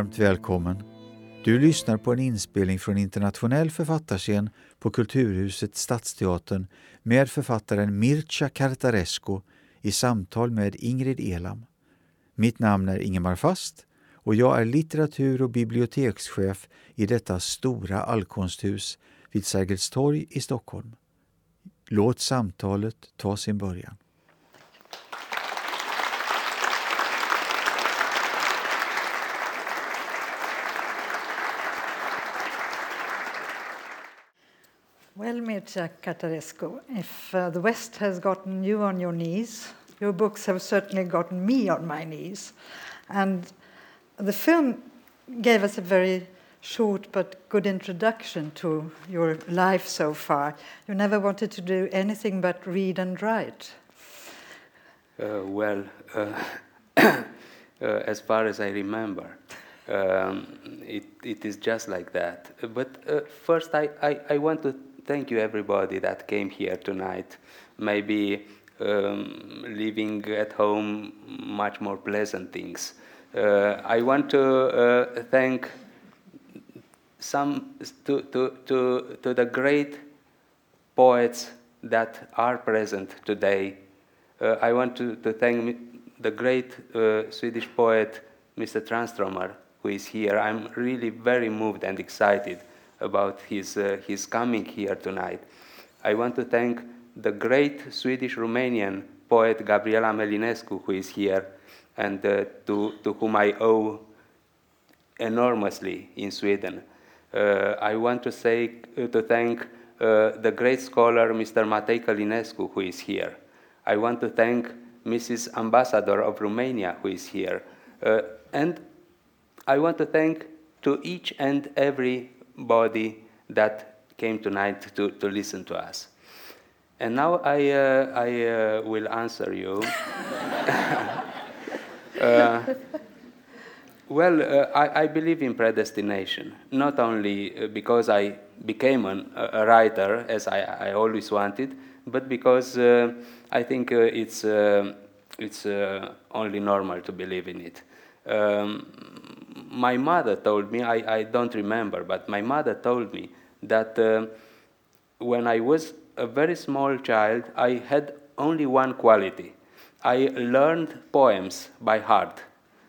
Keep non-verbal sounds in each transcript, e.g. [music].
Varmt välkommen. Du lyssnar på en inspelning från internationell författarscen på Kulturhuset Stadsteatern med författaren Mircea Cartarescu i samtal med Ingrid Elam. Mitt namn är Ingemar Fast och jag är litteratur och bibliotekschef i detta stora allkonsthus vid Sergels torg i Stockholm. Låt samtalet ta sin början. Well, Mircea Cartarescu, if uh, the West has gotten you on your knees, your books have certainly gotten me on my knees. And the film gave us a very short but good introduction to your life so far. You never wanted to do anything but read and write. Uh, well, uh, [coughs] uh, as far as I remember, um, it, it is just like that. But uh, first, I, I, I want to thank you, everybody that came here tonight. Maybe um, living at home much more pleasant things. Uh, I want to uh, thank some to, to, to, to the great poets that are present today. Uh, I want to, to thank the great uh, Swedish poet Mr. Transtromer, who is here. I'm really very moved and excited about his, uh, his coming here tonight. I want to thank the great Swedish Romanian poet Gabriela Melinescu, who is here, and uh, to, to whom I owe enormously in Sweden. Uh, I want to say uh, to thank uh, the great scholar Mr. Matei Călinescu, who is here. I want to thank Mrs. Ambassador of Romania, who is here. Uh, and I want to thank to each and every body that came tonight to, to listen to us. And now I, uh, I uh, will answer you. [laughs] uh, well, uh, I, I, believe in predestination, not only uh, because I became an, a writer, as I, I, always wanted, but because uh, I think it's, it's only normal to believe in it. Um, my mother told me, I, I don't remember, but my mother told me that uh, when I was a very small child, I had only one quality. I learned poems by heart,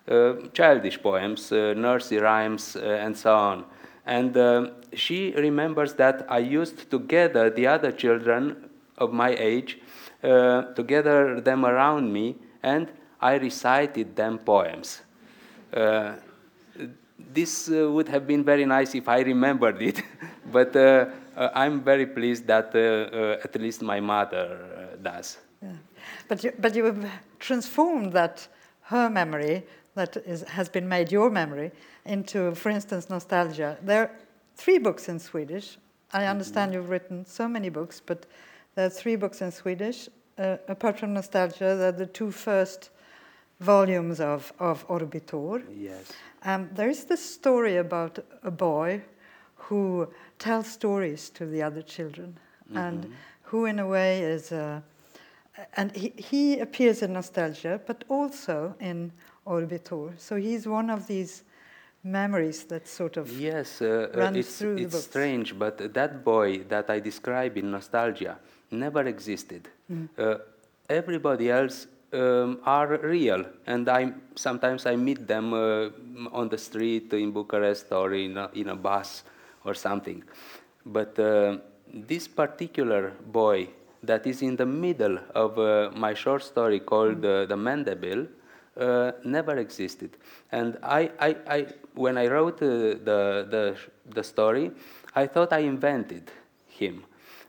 uh, childish poems, uh, nursery rhymes, uh, and so on. And uh, she remembers that I used to gather the other children of my age, uh, to gather them around me, and I recited them poems this uh, would have been very nice if I remembered it, [laughs] but uh, uh, I'm very pleased that at least my mother does. Yeah. But, you, but you have transformed that, her memory, that is, has been made your memory, into, for instance, nostalgia. There are three books in Swedish. I understand mm-hmm. you've written so many books, but there are three books in Swedish. Uh, apart from nostalgia, they're the two first volumes of, of Orbitor. Yes. Um, there is this story about a boy who tells stories to the other children mm-hmm. and who, in a way, is. Uh, and he, he appears in Nostalgia, but also in Orbitor. So he's one of these memories that sort of yes, uh, uh runs it's, through it's the books. strange, but that boy that I describe in Nostalgia never existed. Mm. Uh, everybody else um, are real, and I sometimes I meet them uh, on the street in Bucharest or in a, in a bus or something. But uh, this particular boy that is in the middle of uh, my short story called uh, The Mendebil uh, never existed. And I, I, I, when I wrote uh, the, the, the story, I thought I invented him.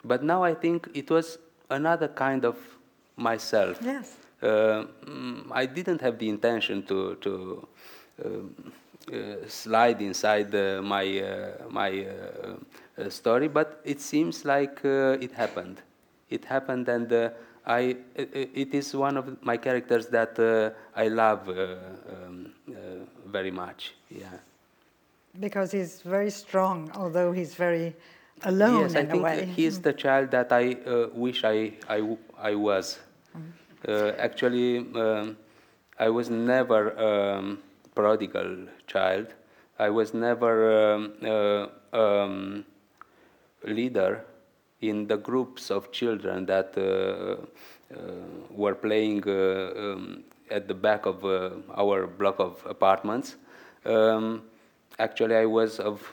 But now I think it was another kind of myself. Yes. Uh, mm, I didn't have the intention to to um, uh, slide inside uh, my my story, but it seems like it happened. It happened, and I it is one of my characters that I love um, very much. Yeah because he's very strong, although he's very alone yes, in I think a way. He's the child that I uh, wish I, I, I was. Uh, actually, um, I was never a um, prodigal child. I was never um, uh, um, leader in the groups of children that uh, were playing um, at the back of our block of apartments. Um, actually, I was of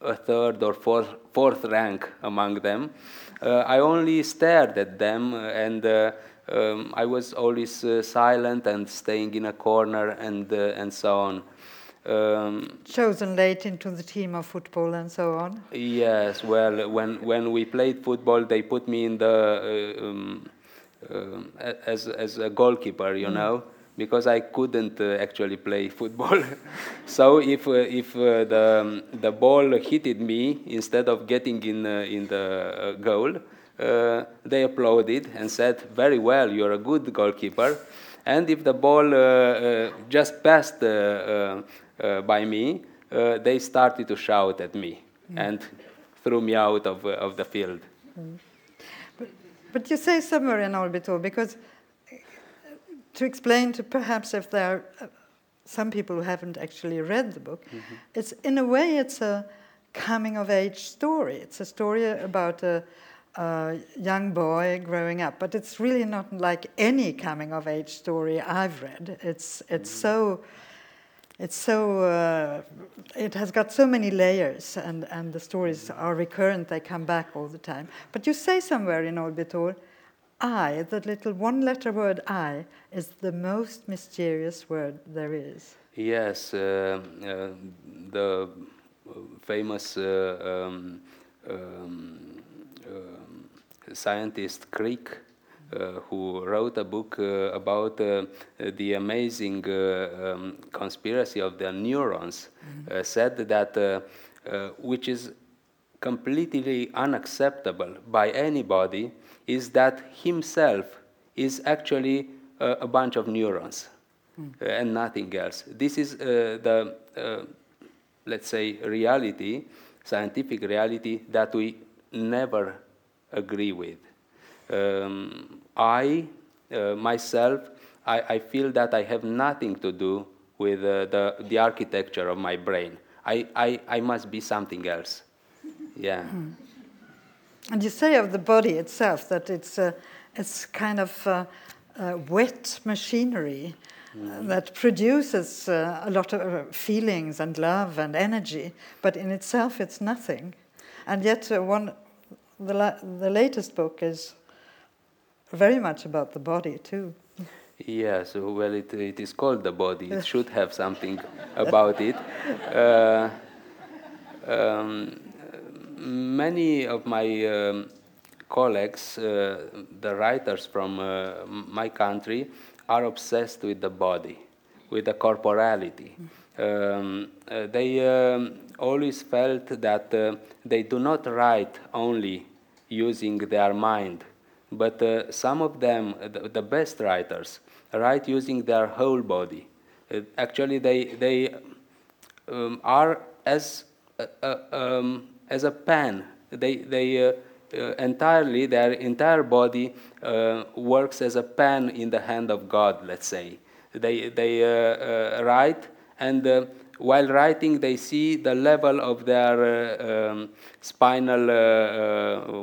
a third or fourth, fourth rank among them. Uh, I only stared at them and uh, um, I was always uh, silent and staying in a corner and, and so on. Um, Chosen late into the team of football and so on. Yes, well, when when we played football, they put me in the uh, um, uh, as as a goalkeeper, you mm. know, because I couldn't uh, actually play [laughs] football. so if uh, if uh, the um, the ball hit me instead of getting in uh, in the goal, they applauded and said, "Very well, you're a good goalkeeper." And if the ball just passed uh, by me, uh, they started to shout at me mm. and threw me out of, uh, of the field. Mm. But, but you say somewhere in Orbitor, because to explain to perhaps if there are some people who haven't actually read the book, mm-hmm. it's in a way it's a coming of age story. It's a story about a, a, young boy growing up, but it's really not like any coming of age story I've read. It's it's mm. so it's so uh, it has got so many layers and, and the stories are recurrent they come back all the time. But you say somewhere in Orbitor i the little one letter word i is the most mysterious word there is. Yes uh, uh, the famous uh, um, um, um, scientist Crick uh, who wrote a book uh, about uh, the amazing um, conspiracy of the neurons, mm-hmm. said that which is completely unacceptable by anybody is that himself is actually a bunch of neurons mm. and nothing else. This is the, let's say, reality, scientific reality that we never agree with. Um, I, uh, myself, I, I, feel that I have nothing to do with uh, the, the architecture of my brain. I, I, I must be something else. Yeah. Mm. [laughs] And you say of the body itself that it's, uh, it's kind of uh, uh, wet machinery mm. that produces uh, a lot of feelings and love and energy, but in itself it's nothing. And yet, one, the, la the latest book is very much about the body too. Yes, well, it, it is called the body. It [laughs] should have something about it. Uh, um, many of my um, colleagues, uh, the writers from uh, my country, are obsessed with the body, with the corporality. Um, uh, they um, always felt that uh, they do not write only using their mind but uh, some of them, the, the, best writers, write using their whole body. Uh, actually, they, they um, are as, uh, uh um, as a pen. They, they uh, uh, entirely, their entire body works as a pen in the hand of God, let's say. They, they write, and while writing, they see the level of their um, spinal,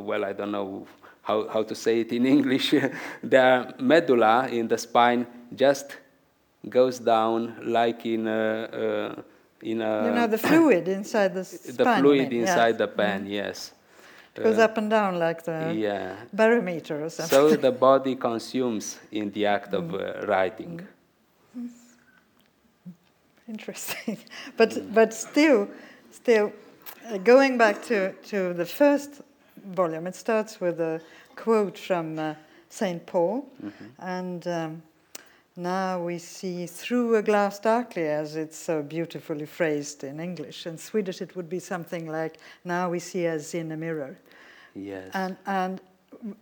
well, I don't know how, how to say it in [laughs] English, [laughs] the medulla in the spine just goes down like in a, uh, in a you know the fluid inside the [coughs] spine. The fluid inside the pen, mm. yes. It goes uh, up and down like the yeah. barometer or something. So the body consumes in the act of mm. uh, writing. Mm. Interesting, [laughs] but but still, still, uh, going back to to the first volume. It starts with a quote from uh, St. Paul, mm-hmm. and um, now we see through a glass darkly, as it's so beautifully phrased in English. In Swedish, it would be something like, now we see as in a mirror. Yes. And, and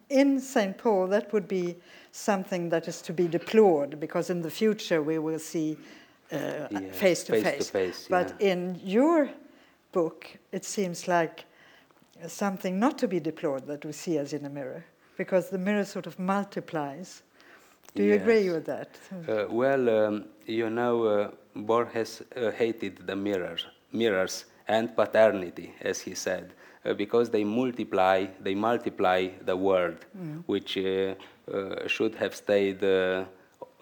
in St. Paul, that would be something that is to be deplored because in the future we will see uh, yes, face to face. face but yeah. in your book, it seems like something not to be deplored that we see as in a mirror, because the mirror sort of multiplies Do you agree with that? Uh, well, um, you know, uh, Borges uh, hated the mirrors, mirrors and paternity, as he said, uh, because they multiply, they multiply the world, which uh, uh, should have stayed uh,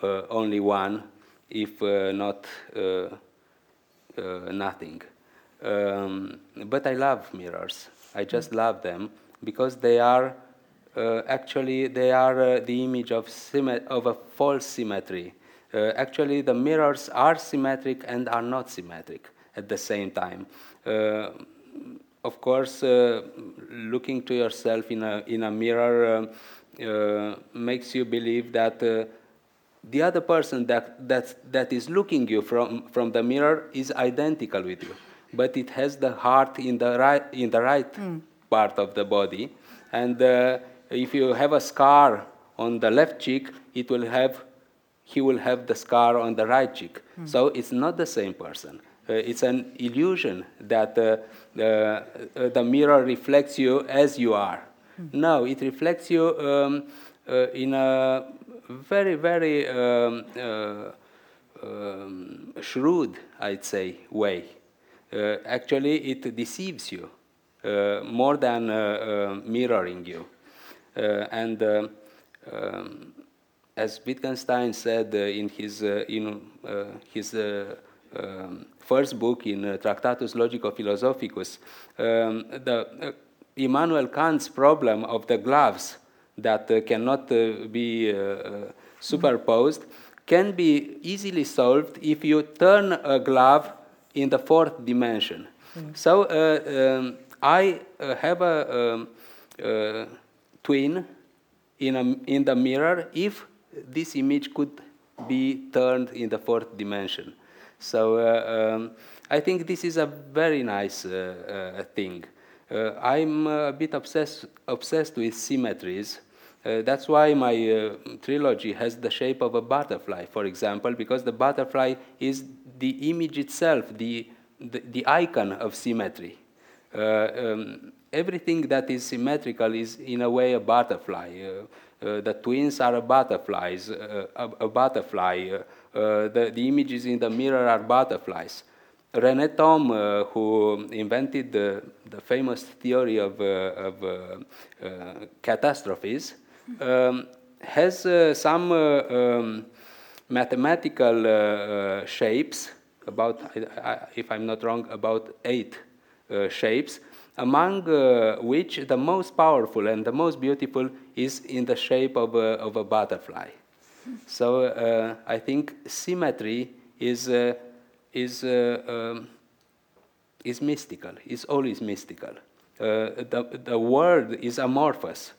uh, only one, if uh, not uh, uh, nothing. Um, but I love mirrors. I just love them because they are uh, actually they are uh, the image of of a false symmetry. Uh, actually, the mirrors are symmetric and are not symmetric at the same time. Uh, of course, uh, looking to yourself in a in a mirror um, uh, makes you believe that. Uh, the other person that, that, that is looking you from, from the mirror is identical with you. But it has the heart in the right, in the right part of the body. And uh, if you have a scar on the left cheek it will have he will have the scar on the right cheek. So it's not the same person. Uh, it's an illusion that uh, the, uh, the mirror reflects you as you are. No it reflects you um, uh, in a very, very um, uh, um, shrewd, I'd say, way. Uh, actually, it deceives you uh, more than uh, uh, mirroring you. Uh, and um, as Wittgenstein said in his, in, his um, first book in Tractatus Logico-Philosophicus, um, the, Immanuel Kant's problem of the gloves that uh, cannot uh, be uh, superposed can be easily solved if you turn a glove in the fourth dimension. So uh, um, I uh, have a um, uh, twin in, a, in the mirror if this image could be turned in the fourth dimension. So uh, um, I think this is a very nice uh, uh, thing. Uh, I'm a bit obsessed, obsessed with symmetries. Uh, that's why my uh, trilogy has the shape of a butterfly, for example, because the butterfly is the image itself, the, the, the icon of symmetry. Uh, um, everything that is symmetrical is, in a way, a butterfly. Uh, uh, the twins are butterflies, uh, a, a butterfly. The, the images in the mirror are butterflies. René Thom, uh, who invented the, the famous theory of, uh, of uh, catastrophes, um, has uh, some uh, um, mathematical uh, shapes, about, if I'm not wrong, about eight shapes, among which the most powerful and the most beautiful is in the shape of a, of a butterfly. So uh, I think symmetry is, uh, is, uh, um, is mystical, is always mystical. The, the world is amorphous,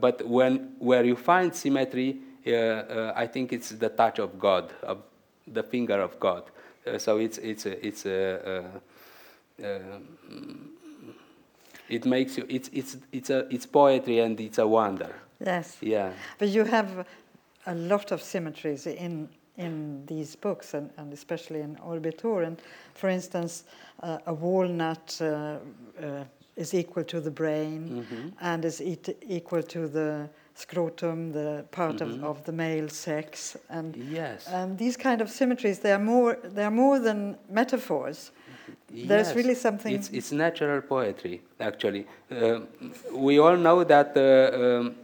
but when, where you find symmetry, uh, uh, I think it's the touch of God, of the finger of God. Uh, so it's, it's, it's a, uh, it makes you, it's, it's, it's, a, it's poetry and it's a wonder. Yes. Yeah. But you have a lot of symmetries in in these books, and, and especially in Orbitor. And for instance, uh, a walnut uh, uh, is equal to the brain Mhm. and is eat, equal to the scrotum, the part Mhm. of, of the male sex. And, Yes. and these kind of symmetries, they are more, they are more than metaphors. There's really something- It's, it's natural poetry, actually. Uh, we all know that, uh, um,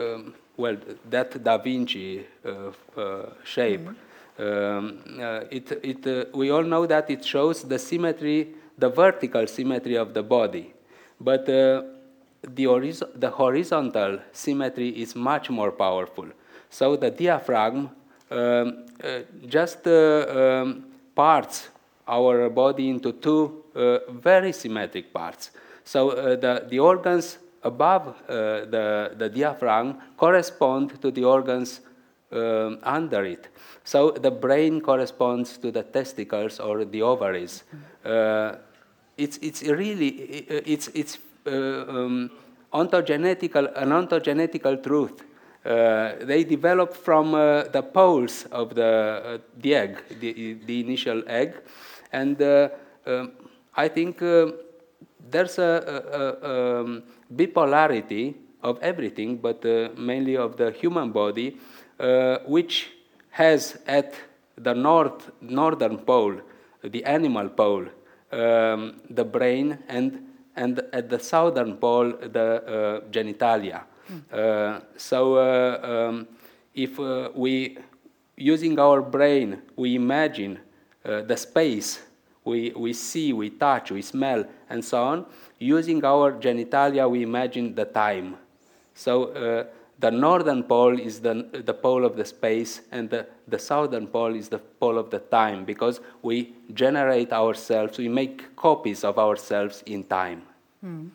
um, well, that Da Vinci uh, uh, shape. Um, uh, it, it, uh, we all know that it shows the symmetry, the vertical symmetry of the body, but uh, the, horiz- the horizontal symmetry is much more powerful. So the diaphragm um, uh, just uh, um, parts our body into two uh, very symmetric parts. So uh, the, the organs above uh, the, the diaphragm correspond to the organs um, under it. So the brain corresponds to the testicles or the ovaries. Uh, it's, it's really, i- it's, it's uh, um, ontogenetical, an ontogenetical truth. Uh, they develop from uh, the poles of the, uh, the egg, the, the initial egg. And uh, um, I think uh, there's a, a, a, um, bipolarity of everything, but uh, mainly of the human body, uh, which has at the north, northern pole, the animal pole, um, the brain, and, and at the southern pole, the uh, genitalia. Mm. so um, if we, using our brain, we imagine the space we, we see, we touch, we smell, and so on. Using our genitalia, we imagine the time. So uh, the northern pole is the, the pole of the space, and the, the southern pole is the pole of the time, because we generate ourselves, we make copies of ourselves in time. Mm.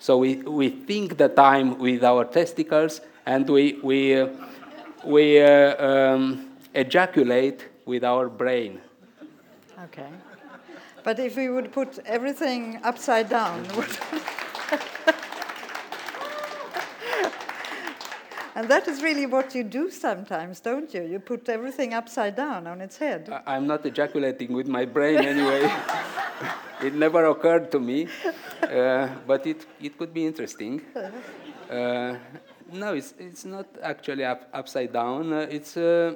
So we, we think the time with our testicles, and we, we, uh, we uh, um, ejaculate with our brain. Okay. But if we would put everything upside down, [laughs] and that is really what you do sometimes, don't you? You put everything upside down on its head. I, am not ejaculating with my brain anyway. [laughs] it never occurred to me, uh, but it, it could be interesting. Uh, no, it's, it's not actually up, upside down. Uh, it's, uh,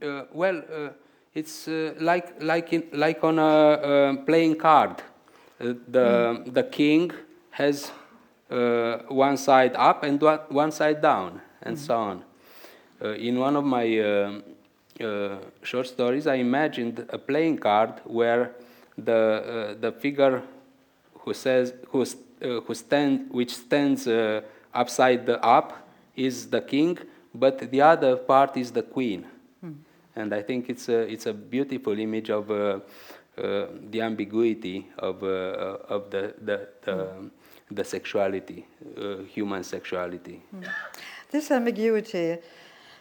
uh, well, uh, it's uh, like, like, in, like on a, uh, playing card. The, mm. the king has uh, one side up and one side down, and mm. so on. Uh, in one of my uh, short stories, I imagined a playing card where the, the figure who says, who, who stand, which stands upside the up is the king, but the other part is the queen. And I think it's a, it's a beautiful image of uh, uh, the ambiguity of, uh, of the, the, the, the sexuality, human sexuality. Mm. This ambiguity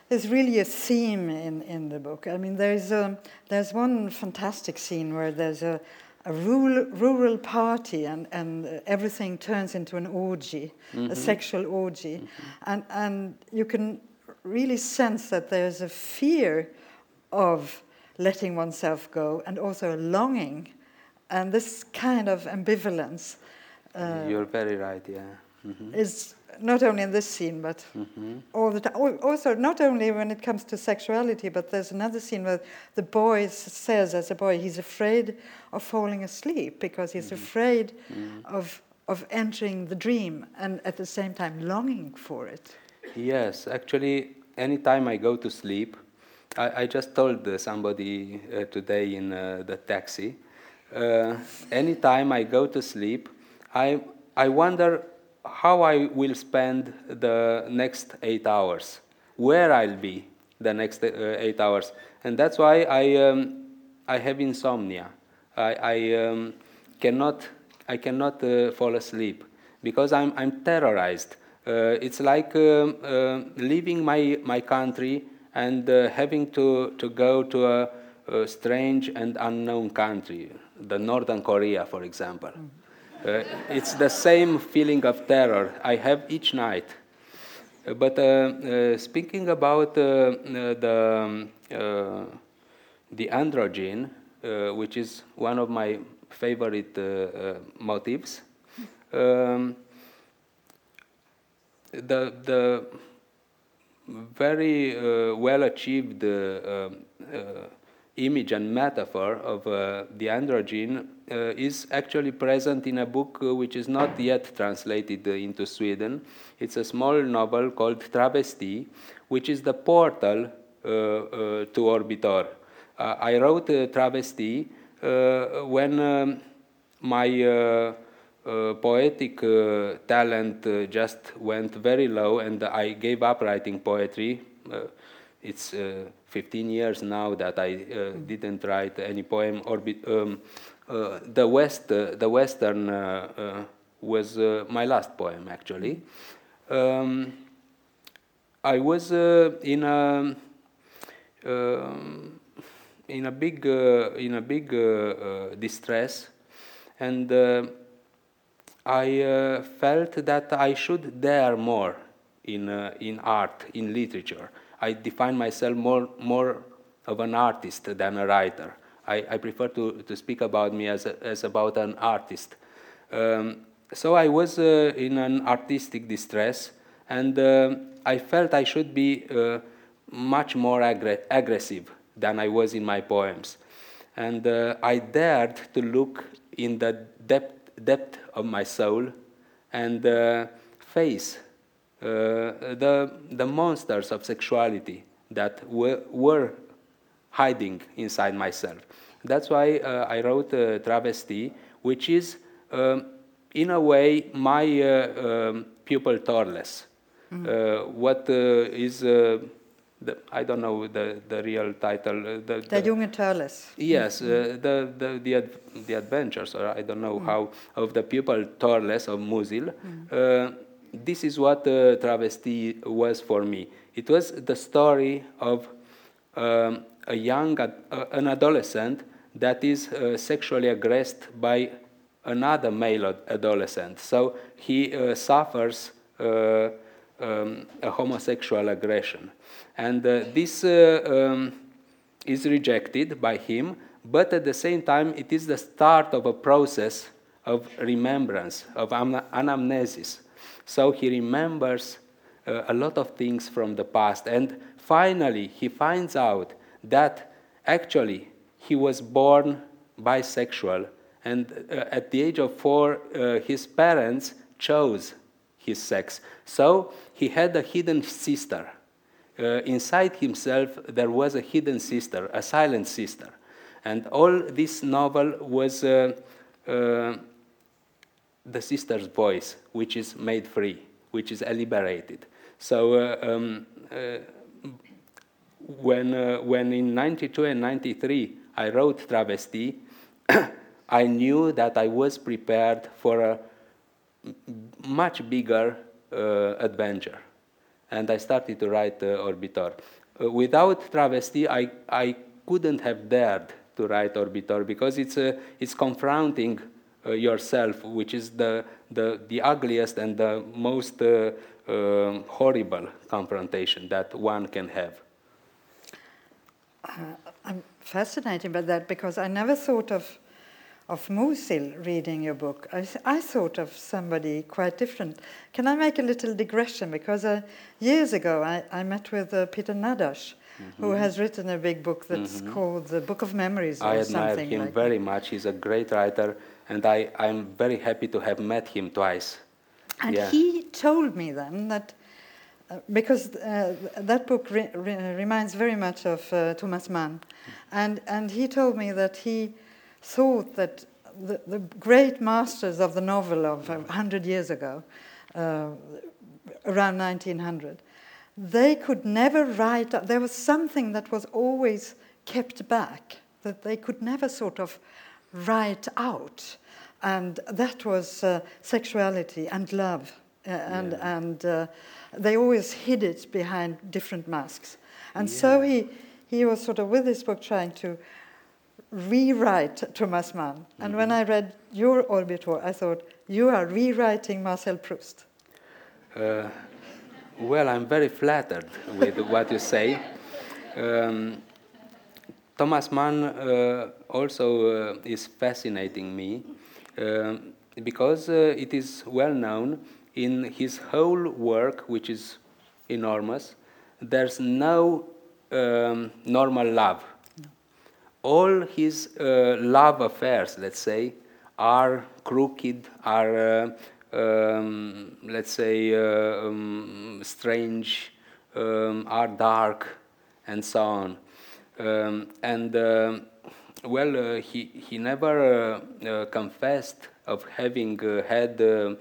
is really a theme in, in the book. I mean, there's, a, there's one fantastic scene where there's a, a rural, rural party and, and everything turns into an orgy, mm-hmm. a sexual orgy. Mm-hmm. And, and you can really sense that there's a fear of letting oneself go and also a longing. And this kind of ambivalence. Uh, You're very right, yeah. Mm-hmm. Is not only in this scene, but mm-hmm. all the time. Also, not only when it comes to sexuality, but there's another scene where the boy says, as a boy, he's afraid of falling asleep because he's mm-hmm. afraid mm-hmm. of of entering the dream and at the same time longing for it. Yes, actually, anytime I go to sleep, I, I just told uh, somebody uh, today in uh, the taxi. anytime I go to sleep, I, I wonder how I will spend the next eight hours, where I'll be the next eight hours. And that's why I, um, I have insomnia. I, I um, cannot, I cannot uh, fall asleep because I'm, I'm terrorized. Uh, it's like um, uh, leaving my, my country and uh, having to, to go to a, a, strange and unknown country, the Northern Korea, for example. Uh, it's the same feeling of terror I have each night. Uh, but uh, uh, speaking about uh, the, um, the androgyne, which is one of my favorite motifs, um, the, the very well achieved image and metaphor of uh, the androgyne uh, is actually present in a book uh, which is not yet translated into Sweden. It's a small novel called Travesti, which is the portal to Orbitor. I wrote Travesti when um, my uh, poetic uh, talent uh, just went very low, and I gave up writing poetry. it's 15 years now that I didn't write any poem. Or um, the West, the Western was my last poem, actually. Um, I was in a um, in a big uh, in a big uh, uh, distress, and I uh, felt that I should dare more in, uh, in art, in literature. I define myself more, more of an artist than a writer. I, I prefer to, to speak about me as, a, as about an artist. Um, so I was uh, in an artistic distress, and uh, I felt I should be uh, much more aggr- aggressive than I was in my poems. And uh, I dared to look in the depth, depth of my soul and uh, face the, the monsters of sexuality that were, were hiding inside myself. That's why uh, I wrote uh, Travesti, which is, um, in a way, my uh, um, pupil Torles. Mm. what is the, I don't know the, the real title. Uh, the, the, the Junge Törles. Yes, mm. uh, the, the, the, ad, the adventures, or I don't know mm. how, of the pupil Torles of Musil. Mm. Uh, this is what uh, Travesti was for me. It was the story of um, a young, uh, an adolescent that is uh, sexually aggressed by another male adolescent. So he suffers um, a homosexual aggression. And uh, this uh, um, is rejected by him, but at the same time, it is the start of a process of remembrance, of anamnesis. So he remembers uh, a lot of things from the past, and finally, he finds out that actually he was born bisexual, and uh, at the age of four, uh, his parents chose his sex. So he had a hidden sister uh, inside himself there was a hidden sister, a silent sister. And all this novel was uh, uh, the sister's voice, which is made free, which is liberated. So uh, um, uh, when, uh, when in 92 and 93 I wrote Travesti, [coughs] I knew that I was prepared for a much bigger adventure and I started to write uh, Orbitor. Uh, without Travesti, I, I couldn't have dared to write Orbitor because it's, uh, it's confronting uh, yourself, which is the, the, the ugliest and the most uh, um, horrible confrontation that one can have. Uh, I'm fascinated by that because I never thought of of Musil reading your book, I, I, thought of somebody quite different. Can I make a little digression? Because uh, years ago I, I met with uh, Péter Nádas, mm-hmm. who has written a big book that's mm-hmm. called The Book of Memories or something. I admire him like very much. He's a great writer, and I, I'm very happy to have met him twice. And yeah. he told me then that. Uh, because uh, that book re- re- reminds very much of uh, Thomas Mann, and and he told me that he thought that the, the great masters of the novel of 100 years ago, uh, around 1900, they could never write, there was something that was always kept back, that they could never sort of write out. And that was uh, sexuality and love. Uh, and yeah. and uh, they always hid it behind different masks. And yeah. so he, he was sort of, with this book, trying to rewrite Thomas Mann. Mm-hmm. And when I read your Orbitor, I thought, you are rewriting Marcel Proust. Uh, well, I'm very flattered with what you say. Um, Thomas Mann uh, also uh, is fascinating me uh, because uh, it is well known in his whole work, which is enormous, there's no um, normal love all his uh, love affairs, let's say, are crooked, are, uh, um, let's say, uh, um, strange, um, are dark, and so on. Um, and well, uh, he, he never uh, uh confessed of having uh, had uh,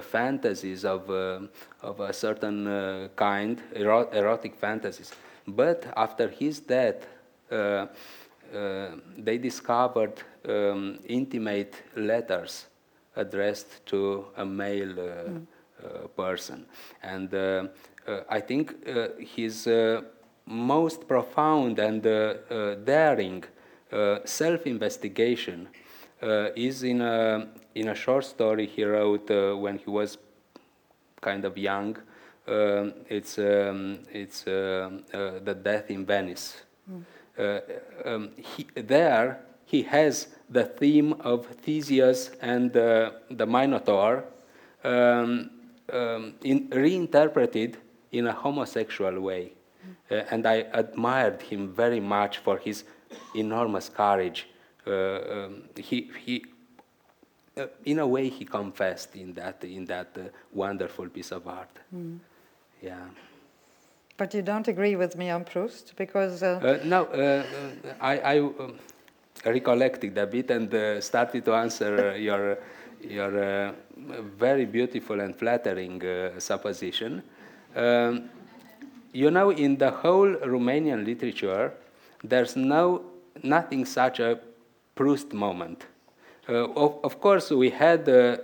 fantasies of, of a certain kind, erotic fantasies. But after his death, uh, they discovered um, intimate letters addressed to a male mm. person. And I think his most profound and daring self-investigation is in a, in a short story he wrote when he was kind of young. Um, it's um, it's uh, uh, the death in Venice, mm. Uh, um, he, there he has the theme of Theseus and uh, the Minotaur um, um, in, reinterpreted in a homosexual way. Uh, uh, and I admired him very much for his enormous courage. Uh, um, he, he, uh, in a way, he confessed in that, in that uh, wonderful piece of art. Mm. Yeah. But you don't agree with me on Proust because. Uh, no, I, I um, recollected a bit and started to answer [laughs] your, your very beautiful and flattering supposition. Um, you know, in the whole Romanian literature, there's no, nothing such a Proust moment. Uh, of, of, course, we had, uh,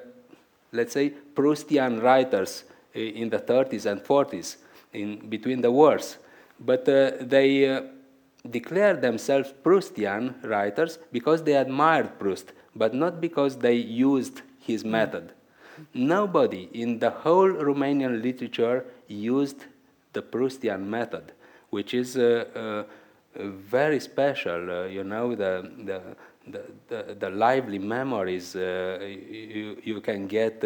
let's say, Proustian writers in the 30s and 40s, in between the wars, but uh, they uh, declared themselves Proustian writers because they admired Proust, but not because they used his method. Nobody in the whole Romanian literature used the Proustian method, which is uh, uh, very special. Uh, you know, the, the, the, the, the lively memories you, you can get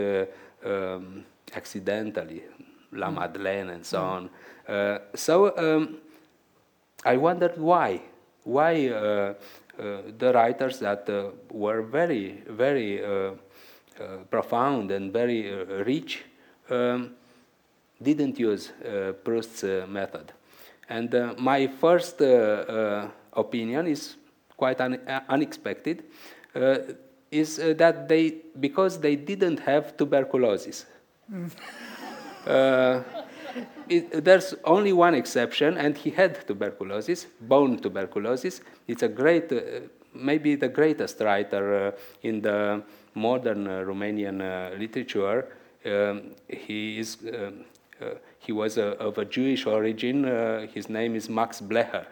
um, accidentally, La mm. Madeleine and so mm. on. so um, I wondered why. Why uh, uh, the writers that uh, were very, very profound and very rich um, didn't use uh, Proust's uh, method. And uh, my first opinion is quite un unexpected, is that they, because they didn't have tuberculosis. Mm. It, there's only one exception, and he had tuberculosis, bone tuberculosis. It's a great, uh, maybe the greatest writer uh, in the modern uh, Romanian literature. Um, he is um, uh, he was a, of a Jewish origin. Uh, his name is Max Blecher.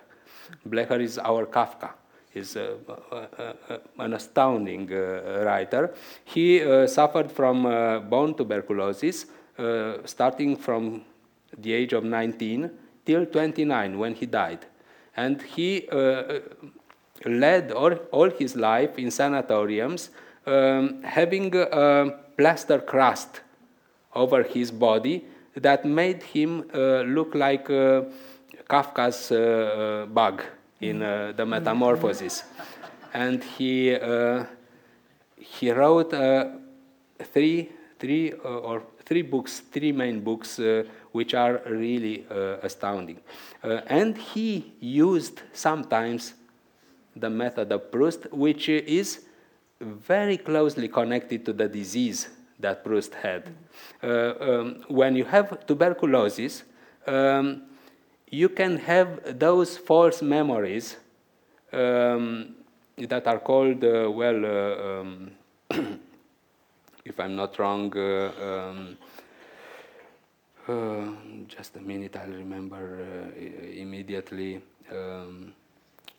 Blecher is our Kafka. He's uh, an astounding writer. He suffered from bone tuberculosis starting from the age of 19 till 29 when he died. And he uh, led all, all, his life in sanatoriums, um, having a plaster crust over his body that made him uh, look like uh, Kafka's uh, bug in the Metamorphosis. And he, he wrote three, three or three books, three main books, uh, which are really uh, astounding. Uh, and he used sometimes the method of Proust, which is very closely connected to the disease that Proust had. Uh, um, when you have tuberculosis, um, you can have those false memories um, that are called, uh, well, uh, um, [coughs] if I'm not wrong, uh, um, uh, just a minute, I'll remember uh, immediately. Um,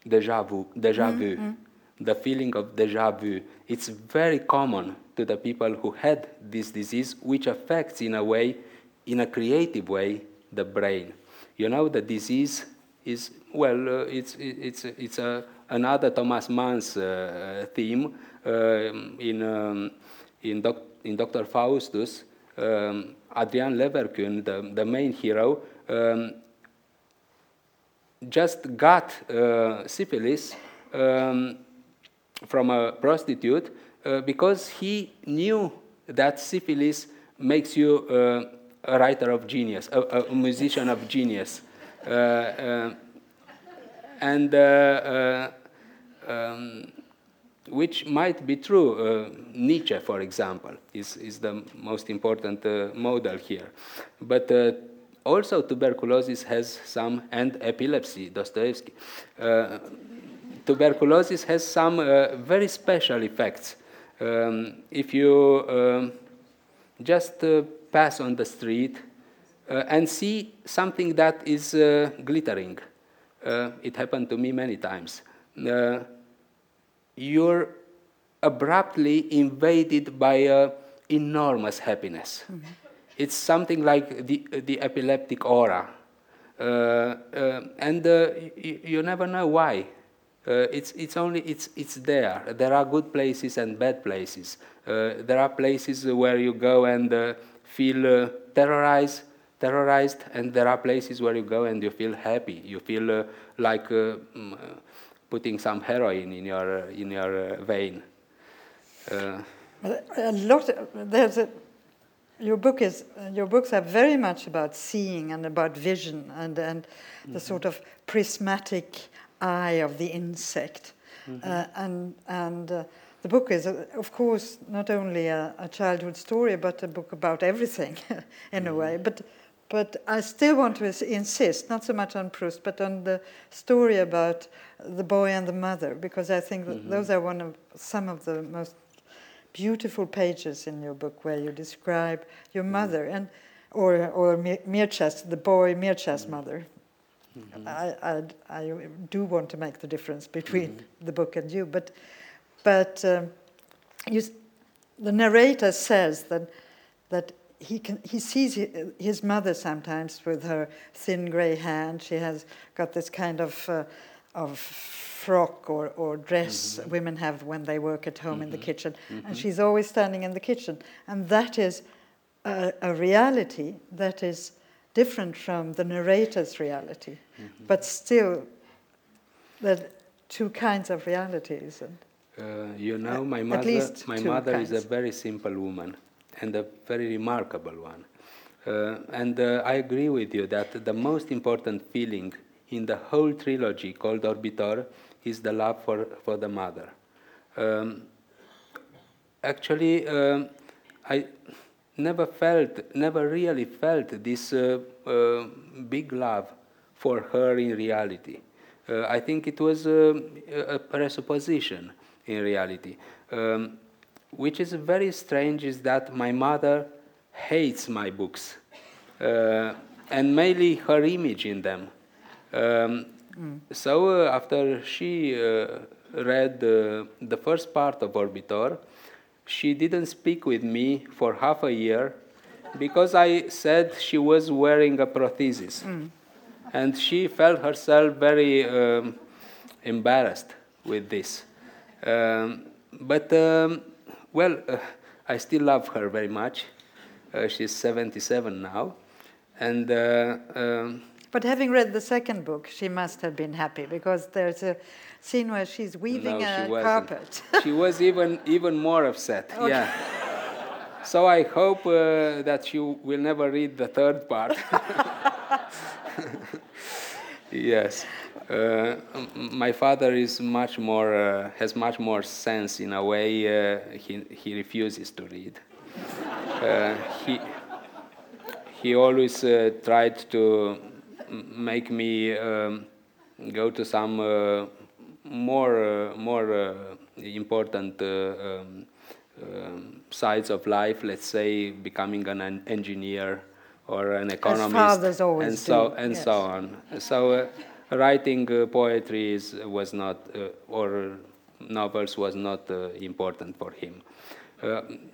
deja vu, deja mm -hmm. vu, mm-hmm. The feeling of deja vu. It's very common to the people who had this disease, which affects in a way, in a creative way, the brain. You know, the disease is, well, uh, it's, it's, it's a, another Thomas Mann's uh, theme uh, in, um, in, doc, in Dr. Faustus. Um, Adrian Leverkühn, the, the main hero, um, just got uh, syphilis um, from a prostitute uh, because he knew that syphilis makes you uh, a writer of genius, a, a musician of genius. Uh, uh, and um, which might be true. Nietzsche, for example, is, is the most important model here. But also tuberculosis has some, and epilepsy, Dostoevsky. Uh, tuberculosis has some uh, very special effects um, if you um, just uh, pass on the street uh, and see something that is uh, glittering, uh, it happened to me many times, uh, you're abruptly invaded by uh, enormous happiness. Mm -hmm. It's something like the, the epileptic aura. and you, you never know why. Uh, it's, it's only it's, it's there. There are good places and bad places. Uh, there are places where you go and uh, feel uh, terrorized, terrorized, and there are places where you go and you feel happy. You feel uh, like uh, mm, putting some heroin in your in your vein. a lot. There's a your book is your books are very much about seeing and about vision and and mm-hmm. the sort of prismatic eye of the insect, mm-hmm. uh, and and. Uh, the book is, uh, of course, not only a, a, childhood story, but a book about everything, [laughs] in mm-hmm. a way. But, but I still want to insist, not so much on Proust, but on the story about the boy and the mother, because I think that mm-hmm. those are one of some of the most beautiful pages in your book where you describe your mm-hmm. mother and or or Mircea, the boy Mircea's mm-hmm. mother. Mm-hmm. I, I, I do want to make the difference between mm-hmm. the book and you, but but um, you, the narrator says that that he can he sees his mother sometimes with her thin grey hand. She has got this kind of uh, of frock or, or dress mm-hmm. women have when they work at home mm-hmm. in the mm-hmm. kitchen, mm-hmm. and she's always standing in the kitchen, and that is a, a reality that is different from the narrator's reality, mm-hmm. but still, the two kinds of realities. And uh, you know, my mother, my mother kinds. is a very simple woman and a very remarkable one. Uh, and uh, I agree with you that the most important feeling in the whole trilogy called Orbitor is the love for, for the mother. Um, actually, um, I never felt, never really felt this uh, uh, big love for her in reality. Uh, I think it was uh, a presupposition in reality. Um, which is very strange is that my mother hates my books, uh, and mainly her image in them. Um, mm. So uh, after she read the first part of Orbitor, she didn't speak with me for half a year because I said she was wearing a prosthesis. Mm. And she felt herself very um, embarrassed with this. Um, but um, well, uh, I still love her very much. Uh, she's 77 now. And. Uh, um, but having read the second book, she must have been happy because there's a scene where she's weaving no, a wasn't. carpet. [laughs] she was even even more upset. Okay. Yeah. So I hope uh, that you will never read the third part. [laughs] yes. Uh, my father is much more uh, has much more sense in a way uh, he, he refuses to read uh, he he always uh, tried to make me um, go to some uh, more more important um, um, sides of life let's say becoming an engineer or an economist and so do. and yes. so on so writing uh, poetry is, was not, uh, or novels was not uh, important for him.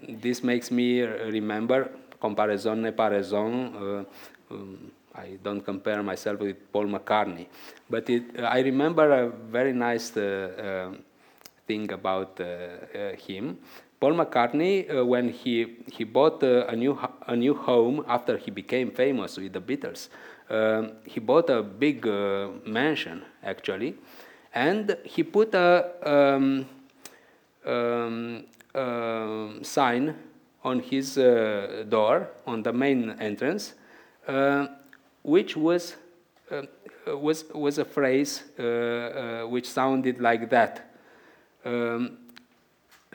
this makes me remember comparaison n'est pas raison. Um, I don't compare myself with Paul McCartney, but it, I remember a very nice uh, uh, thing about uh, him. Paul McCartney, when he, he bought a, new, a new home after he became famous with the Beatles, um, he bought a big uh, mansion actually, and he put a um, um, uh, sign on his uh, door on the main entrance, uh, which was uh, was was a phrase uh, which sounded like that. Um,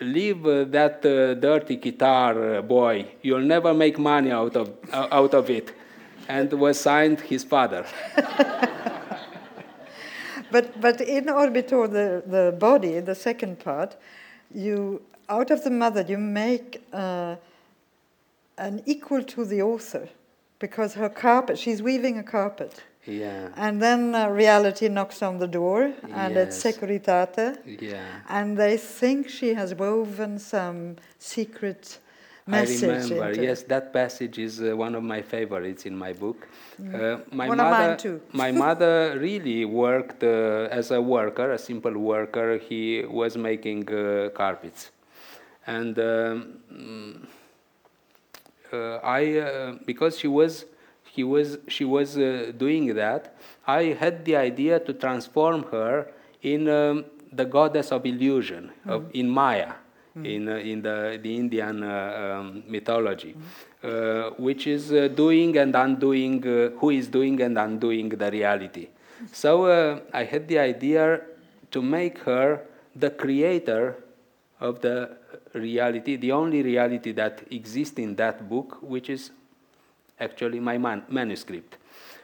leave that dirty guitar, boy. You'll never make money out of out of it and was signed his father. [laughs] but, but in Orbitor, the, the body, the second part, you, out of the mother, you make uh, an equal to the author because her carpet, she's weaving a carpet. Yeah. And then uh, reality knocks on the door, and yes. it's Securitate. Yeah. And they think she has woven some secret message. I remember, yes, that passage is uh, one of my favorites in my book. Mm. Uh, my one mother, my [laughs] mother really worked uh, as a worker, a simple worker. He was making uh, carpets, and um, I, uh, because she was, he was, she was uh, doing that, I had the idea to transform her in um, the goddess of illusion, mm. of, in Maya, mm. in, uh, in the, the Indian uh, um, mythology, mm. which is uh, doing and undoing, uh, who is doing and undoing the reality. So I had the idea to make her the creator of the reality, the only reality that exists in that book, which is actually my man manuscript.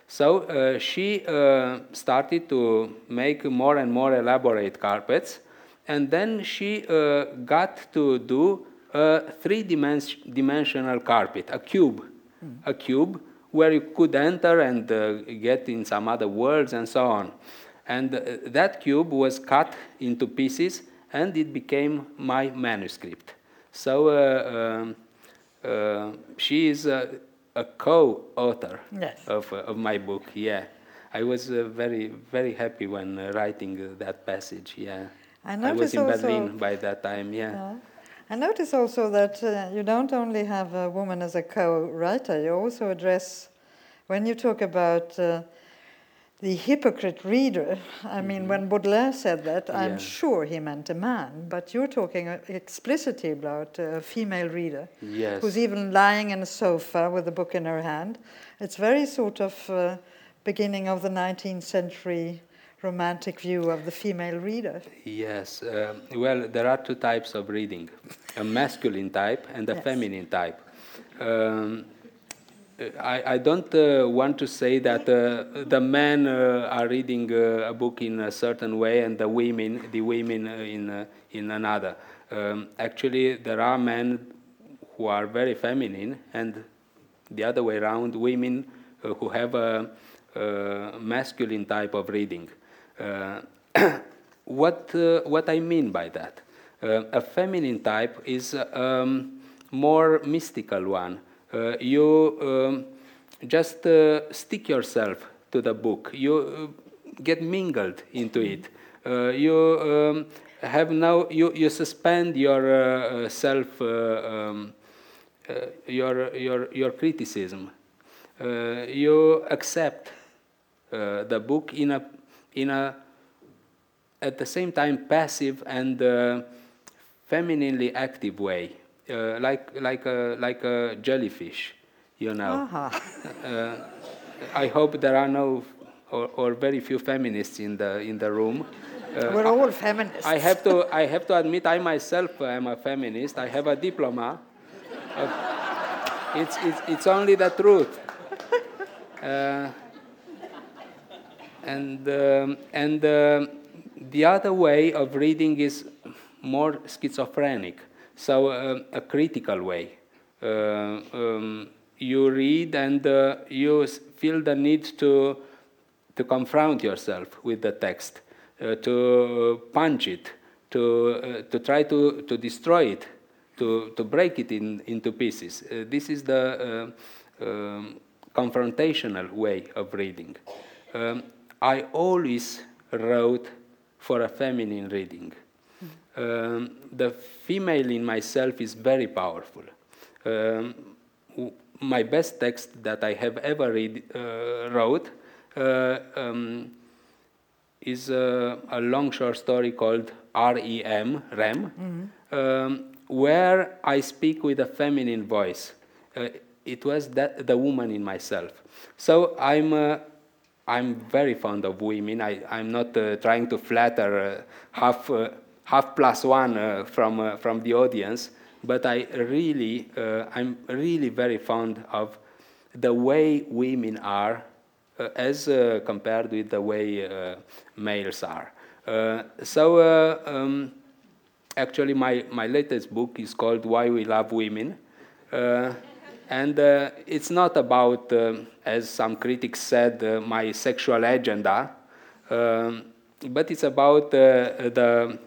So uh, she uh, started to make more and more elaborate carpets, and then she uh, got to do a three-dimensional carpet, a cube, mm. a cube where you could enter and uh, get in some other worlds and so on. And uh, that cube was cut into pieces, and it became my manuscript. So uh, um, she is a co-author yes. of, uh, of my book. Yeah, I was uh, very very happy when uh, writing uh, that passage. Yeah, I, I was in Berlin by that time. Yeah. yeah. I notice also that uh, you don't only have a woman as a co-writer. You also address when you talk about uh, the hypocrite reader. I mean, mm-hmm. when Baudelaire said that, I'm sure he meant a man, but you're talking explicitly about a female reader yes. who's even lying in a sofa with a book in her hand. It's very sort of uh, beginning of the 19th century romantic view of the female reader. Yes. Uh, well, there are two types of reading a masculine type and a yes. feminine type. Um, I, I don't uh, want to say that uh, the men uh, are reading uh, a book in a certain way and the women, the women uh, in, uh, in another. Um, actually, there are men who are very feminine and the other way around, women who have a, a, masculine type of reading. [coughs] what, what I mean by that? a feminine type is um, more mystical one you um, just uh, stick yourself to the book. You uh, get mingled into it. you um, have now you, you suspend your self um, your your your criticism. you accept the book in a in a at the same time passive and uh, femininely active way uh, like like a like a jellyfish, you know. Uh-huh. [laughs] Uh, I hope there are no or, or, very few feminists in the in the room. Uh, We're all feminists. I have to I have to admit I myself am a feminist. I have a diploma. it's, it's it's only the truth. Uh, and um, and um, the other way of reading is more schizophrenic. So um, a critical way. Uh, um, you read and uh, you feel the need to, to confront yourself with the text, uh, to punch it, to, to try to, to destroy it, to, to break it in, into pieces. this is the um, confrontational way of reading. Um, I always wrote for a feminine reading um, the female in myself is very powerful. Um, my best text that I have ever read, uh, wrote uh, um, is uh, a long short story called REM, REM, mm-hmm. um, where I speak with a feminine voice. Uh, it was that, the woman in myself. So I'm, uh, I'm very fond of women. I, I'm not uh, trying to flatter half half plus one uh, from, uh, from the audience, but I really, uh, I'm really very fond of the way women are as compared with the way males are. so um, actually my, my latest book is called Why We Love Women. Uh, and uh, it's not about, uh, as some critics said, my sexual agenda, um, but it's about the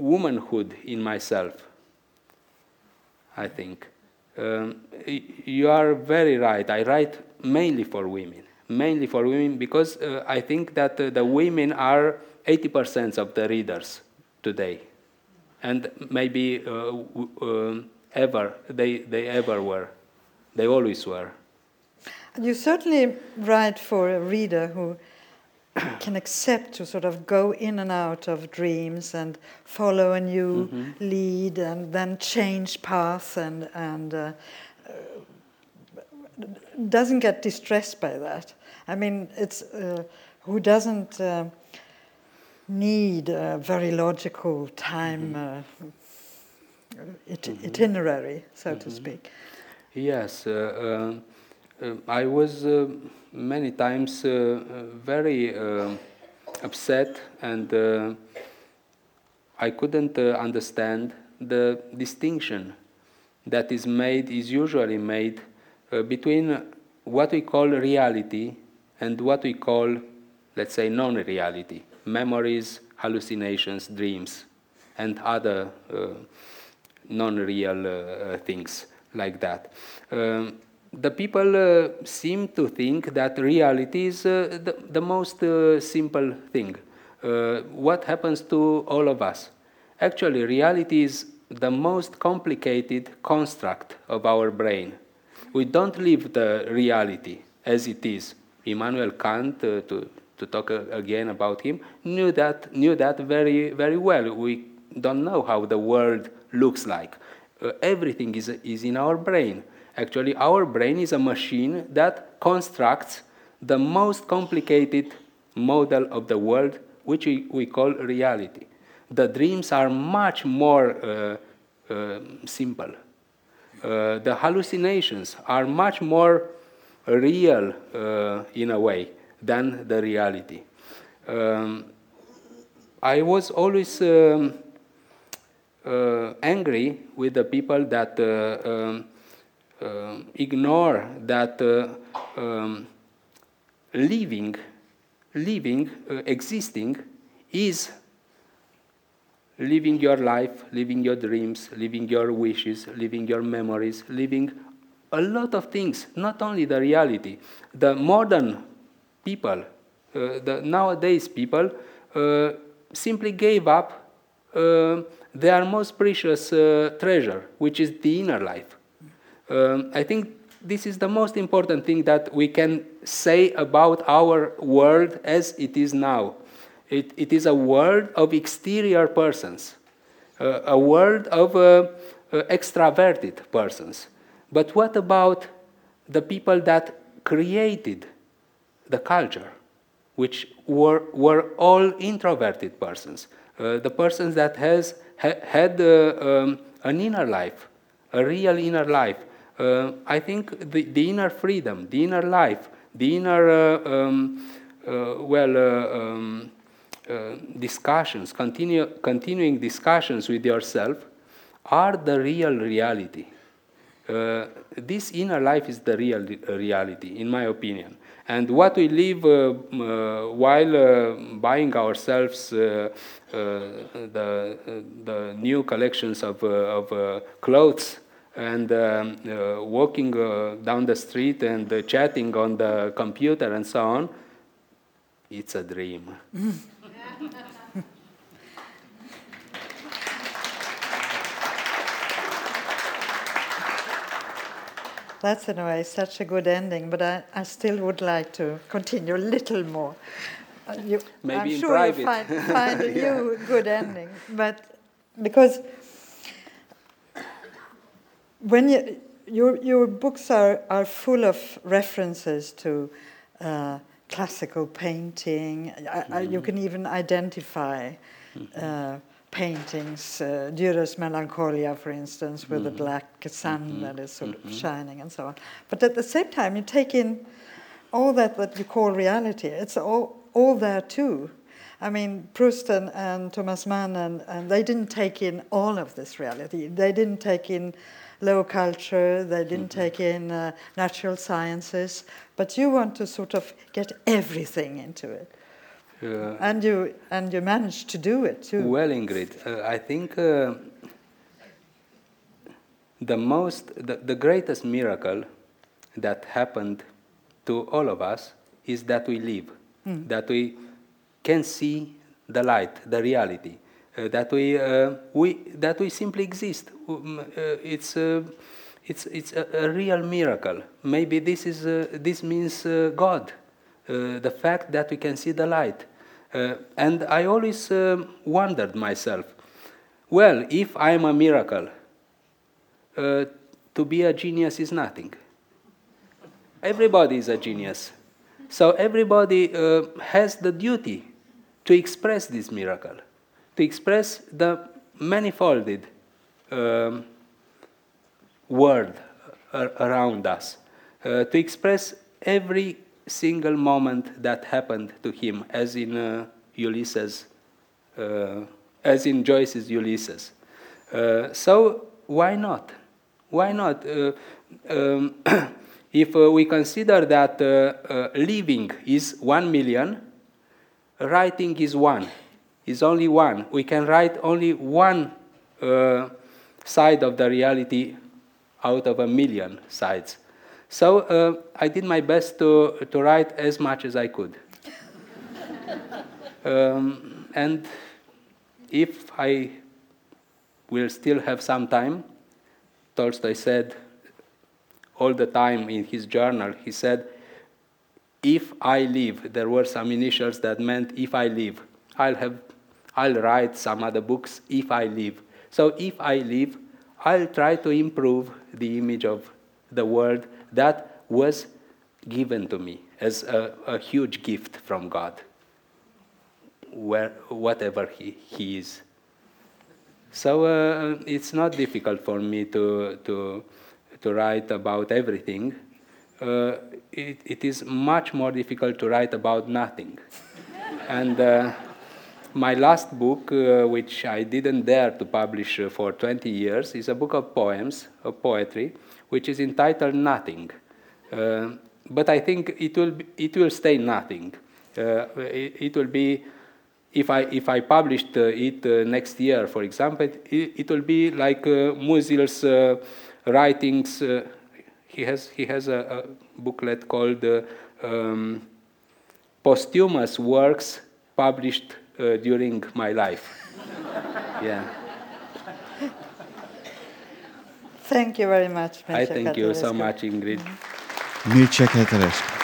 womanhood in myself, I think. Um, you are very right. I write mainly for women, mainly for women because uh, I think that uh, the women are 80% of the readers today, and maybe uh, um, ever they they ever were, they always were. you certainly write for a reader who [clears throat] can accept to sort of go in and out of dreams and follow a new mm-hmm. lead and then change path and and uh, doesn't get distressed by that. I mean, it's uh, who doesn't uh, need a very logical time mm-hmm. Uh, it- mm-hmm. itinerary, so to mm-hmm. speak. Yes, uh, uh, Uh, I was uh, many times uh, very upset and I couldn't understand the distinction that is made, is usually made between what we call reality and what we call, let's say, non reality memories, hallucinations, dreams, and other uh, non real uh, things like that. Um, the people uh, seem to think that reality is uh, the, the, most uh, simple thing. Uh, what happens to all of us? Actually, reality is the most complicated construct of our brain. We don't live the reality as it is. Immanuel Kant, uh, to, to talk uh, again about him, knew that, knew that very, very well. We don't know how the world looks like everything is, is in our brain. Actually, our brain is a machine that constructs the most complicated model of the world, which we, we call reality. The dreams are much more uh, uh, simple. Uh, the hallucinations are much more real uh, in a way than the reality. Um, I was always um, uh, angry with the people that uh, um, ignore that um, living, living, existing is living your life, living your dreams, living your wishes, living your memories, living a lot of things, not only the reality. The modern people, uh, the nowadays people, uh, simply gave up uh, their most precious uh, treasure, which is the inner life. Um, I think this is the most important thing that we can say about our world as it is now. It, it is a world of exterior persons, uh, a world of uh, uh, extraverted persons. But what about the people that created the culture, which were, were all introverted persons? Uh, the persons that has ha had uh, um, an inner life, a real inner life. Uh, I think the, the inner freedom, the inner life, the inner, uh, um, well, um, discussions, continue, continuing discussions with yourself are the real reality. Uh, this inner life is the real reality, in my opinion. And what we live uh, uh, while uh, buying ourselves the, the new collections of, of clothes and um, walking down the street and chatting on the computer and so on, it's a dream. [laughs] That's in a way such a good ending, but I, I still would like to continue a little more. Uh, you, Maybe I'm in sure private. you'll find, find a [laughs] new good ending, but because when you, your, your books are, are full of references to uh, classical painting, mm-hmm. you can even identify. Mm-hmm. Uh, paintings, uh, Dürer's Melancholia, for instance, with mm-hmm. the black sun mm-hmm. that is sort mm-hmm. of shining and so on. But at the same time, you take in all that that you call reality. It's all, all there too. I mean, Proust and, and Thomas Mann, and, and they didn't take in all of this reality. They didn't take in low culture, they didn't mm-hmm. take in uh, natural sciences, but you want to sort of get everything into it. Uh, and you and you managed to do it too. Well, Ingrid, uh, I think uh, the most, the, the greatest miracle that happened to all of us is that we live, mm. that we can see the light, the reality, that we uh, we that we simply exist. Um, uh, it's It's, it's a, a real miracle. Maybe this, is, uh, this means uh, God, uh, the fact that we can see the light. Uh, and I always wondered myself well, if I'm a miracle, uh, to be a genius is nothing. Everybody is a genius. So everybody uh, has the duty to express this miracle, to express the manifolded um, world around us, uh, to express every single moment that happened to him, as in uh, Ulysses, uh, as in Joyce's Ulysses. Uh, so why not? Why not? Uh, um, [clears throat] if uh, we consider that living is one million, writing is one, is only one. We can write only one side of the reality out of a million sides. So uh, I did my best to, to write as much as I could. [laughs] um, and if I will still have some time, Tolstoy said all the time in his journal, he said, if I live, there were some initials that meant if I live, I'll have, I'll write some other books if I live. So if I live, I'll try to improve the image of the world that was given to me as a, a huge gift from God, where, whatever he, he is. So uh, it's not difficult for me to, to, to write about everything. Uh, it, it is much more difficult to write about nothing. and uh, my last book, uh, which I didn't dare to publish uh, for 20 years, is a book of poems, of poetry, which is entitled Nothing. Uh, but I think it will, be, it will stay nothing. Uh, it, it, will be, if I, if I published uh, it uh, next year, for example, it, it will be like Musil's writings. he, has, he has a, a booklet called um, Posthumous Works Published uh, during my life. [laughs] yeah. Thank you very much. I thank you so much, Ingrid. Mircea Cartarescu.